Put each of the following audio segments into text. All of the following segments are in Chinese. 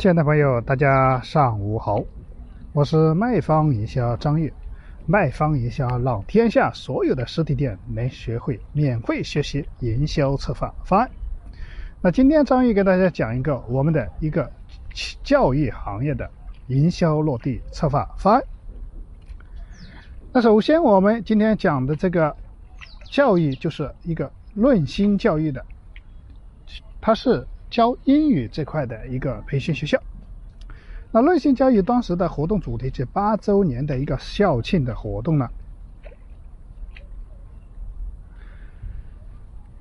亲爱的朋友，大家上午好，我是卖方营销张玉。卖方营销让天下所有的实体店能学会免费学习营销策划方案。那今天张玉给大家讲一个我们的一个教育行业的营销落地策划方案。那首先我们今天讲的这个教育就是一个论心教育的，它是教英语这块的一个培训学校。那论心教育当时的活动主题是八周年的一个校庆的活动呢。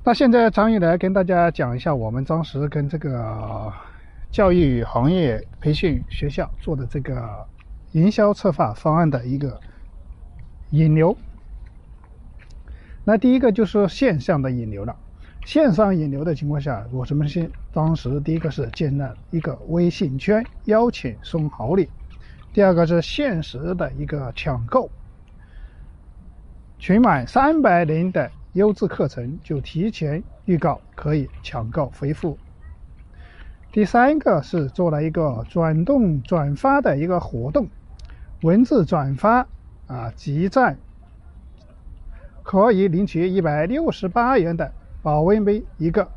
那现在张宇来跟大家讲一下我们当时跟这个教育行业培训学校做的这个营销策划方案的一个引流。那第一个就是线上的引流了。线上引流的情况下，我什么先当时第一个是建了一个微信圈，邀请送好礼；第二个是限时的一个抢购，群满三百人的优质课程就提前预告可以抢购回复；第三个是做了一个转动转发的一个活动，文字转发啊集赞。可以领取一百六十八元的。保温杯一个。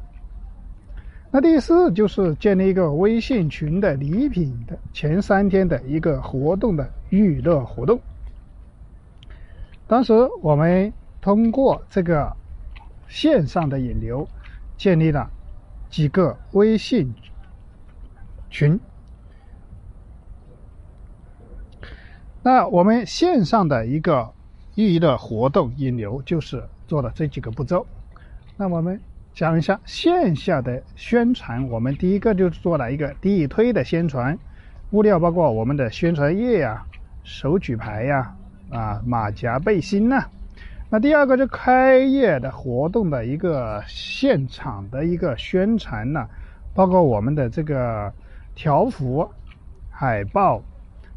那第四就是建立一个微信群的礼品的前三天的一个活动的预热活动。当时我们通过这个线上的引流，建立了几个微信群。那我们线上的一个预热活动引流，就是做了这几个步骤。那我们讲一下线下的宣传，我们第一个就是做了一个地推的宣传，物料包括我们的宣传页呀、手举牌呀、啊马甲背心呐。那第二个就开业的活动的一个现场的一个宣传呢，包括我们的这个条幅、海报，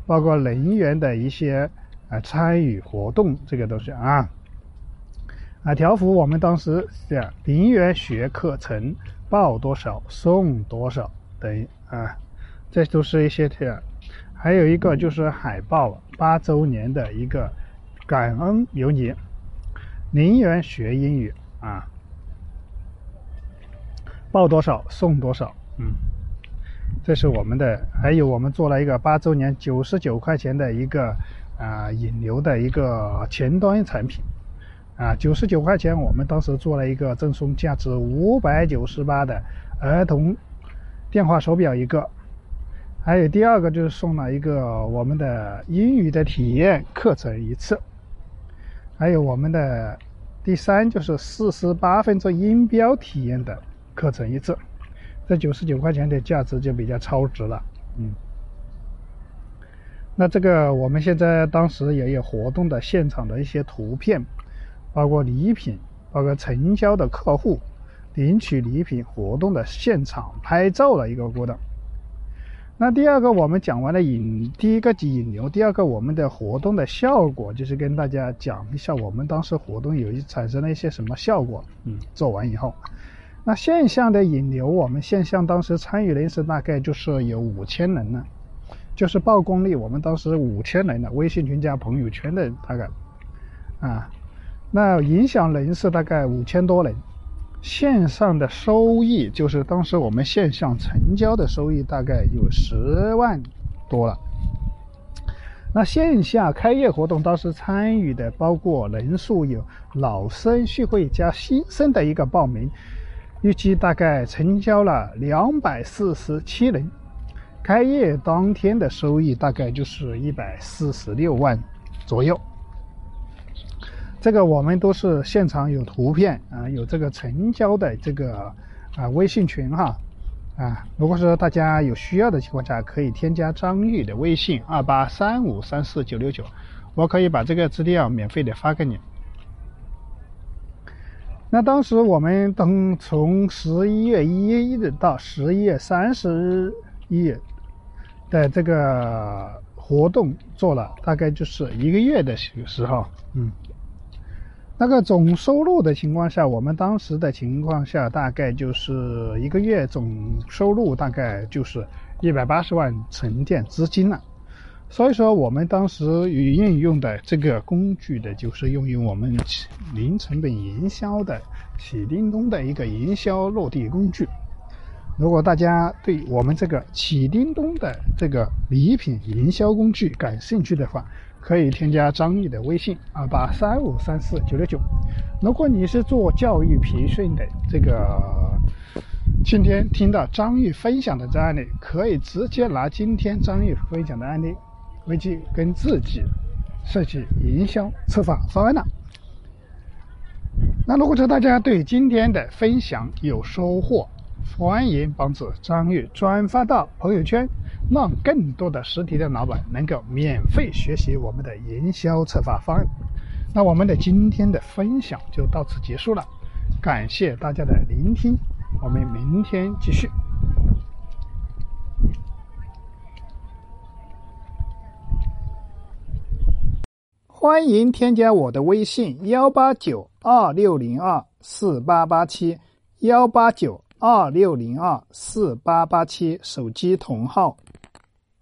包括人员的一些啊参与活动这个东西啊。啊，条幅我们当时是零元学课程，报多少送多少等于啊，这都是一些条。还有一个就是海报八周年的一个感恩有你，零元学英语啊，报多少送多少，嗯，这是我们的。还有我们做了一个八周年九十九块钱的一个啊引流的一个前端产品。啊，九十九块钱，我们当时做了一个赠送价值五百九十八的儿童电话手表一个，还有第二个就是送了一个我们的英语的体验课程一次，还有我们的第三就是四十八分钟音标体验的课程一次，这九十九块钱的价值就比较超值了，嗯。那这个我们现在当时也有活动的现场的一些图片。包括礼品，包括成交的客户，领取礼品活动的现场拍照的一个过程。那第二个，我们讲完了引，第一个引流，第二个我们的活动的效果，就是跟大家讲一下我们当时活动有一产生了一些什么效果。嗯，做完以后，那线下的引流，我们线下当时参与人数大概就是有五千人呢，就是曝光率，我们当时五千人的微信群加朋友圈的大概，啊。那影响人是大概五千多人，线上的收益就是当时我们线上成交的收益大概有十万多了。那线下开业活动当时参与的包括人数有老生续会加新生的一个报名，预计大概成交了两百四十七人，开业当天的收益大概就是一百四十六万左右。这个我们都是现场有图片啊，有这个成交的这个啊微信群哈啊，如果说大家有需要的情况下，可以添加张玉的微信二八三五三四九六九，我可以把这个资料免费的发给你。那当时我们等从十一月一日到十一月三十日的这个活动做了，大概就是一个月的时候，嗯。那个总收入的情况下，我们当时的情况下，大概就是一个月总收入大概就是一百八十万沉淀资金了。所以说，我们当时运用的这个工具的，就是用于我们零成本营销的启叮咚的一个营销落地工具。如果大家对我们这个启叮咚的这个礼品营销工具感兴趣的话，可以添加张毅的微信二八三五三四九六九。如果你是做教育培训的，这个今天听到张毅分享的这案例，可以直接拿今天张毅分享的案例回去跟自己设计营销策划方案了。那如果说大家对今天的分享有收获，欢迎帮助张玉转发到朋友圈，让更多的实体店老板能够免费学习我们的营销策划方案。那我们的今天的分享就到此结束了，感谢大家的聆听，我们明天继续。欢迎添加我的微信幺八九二六零二四八八七幺八九。二六零二四八八七手机同号。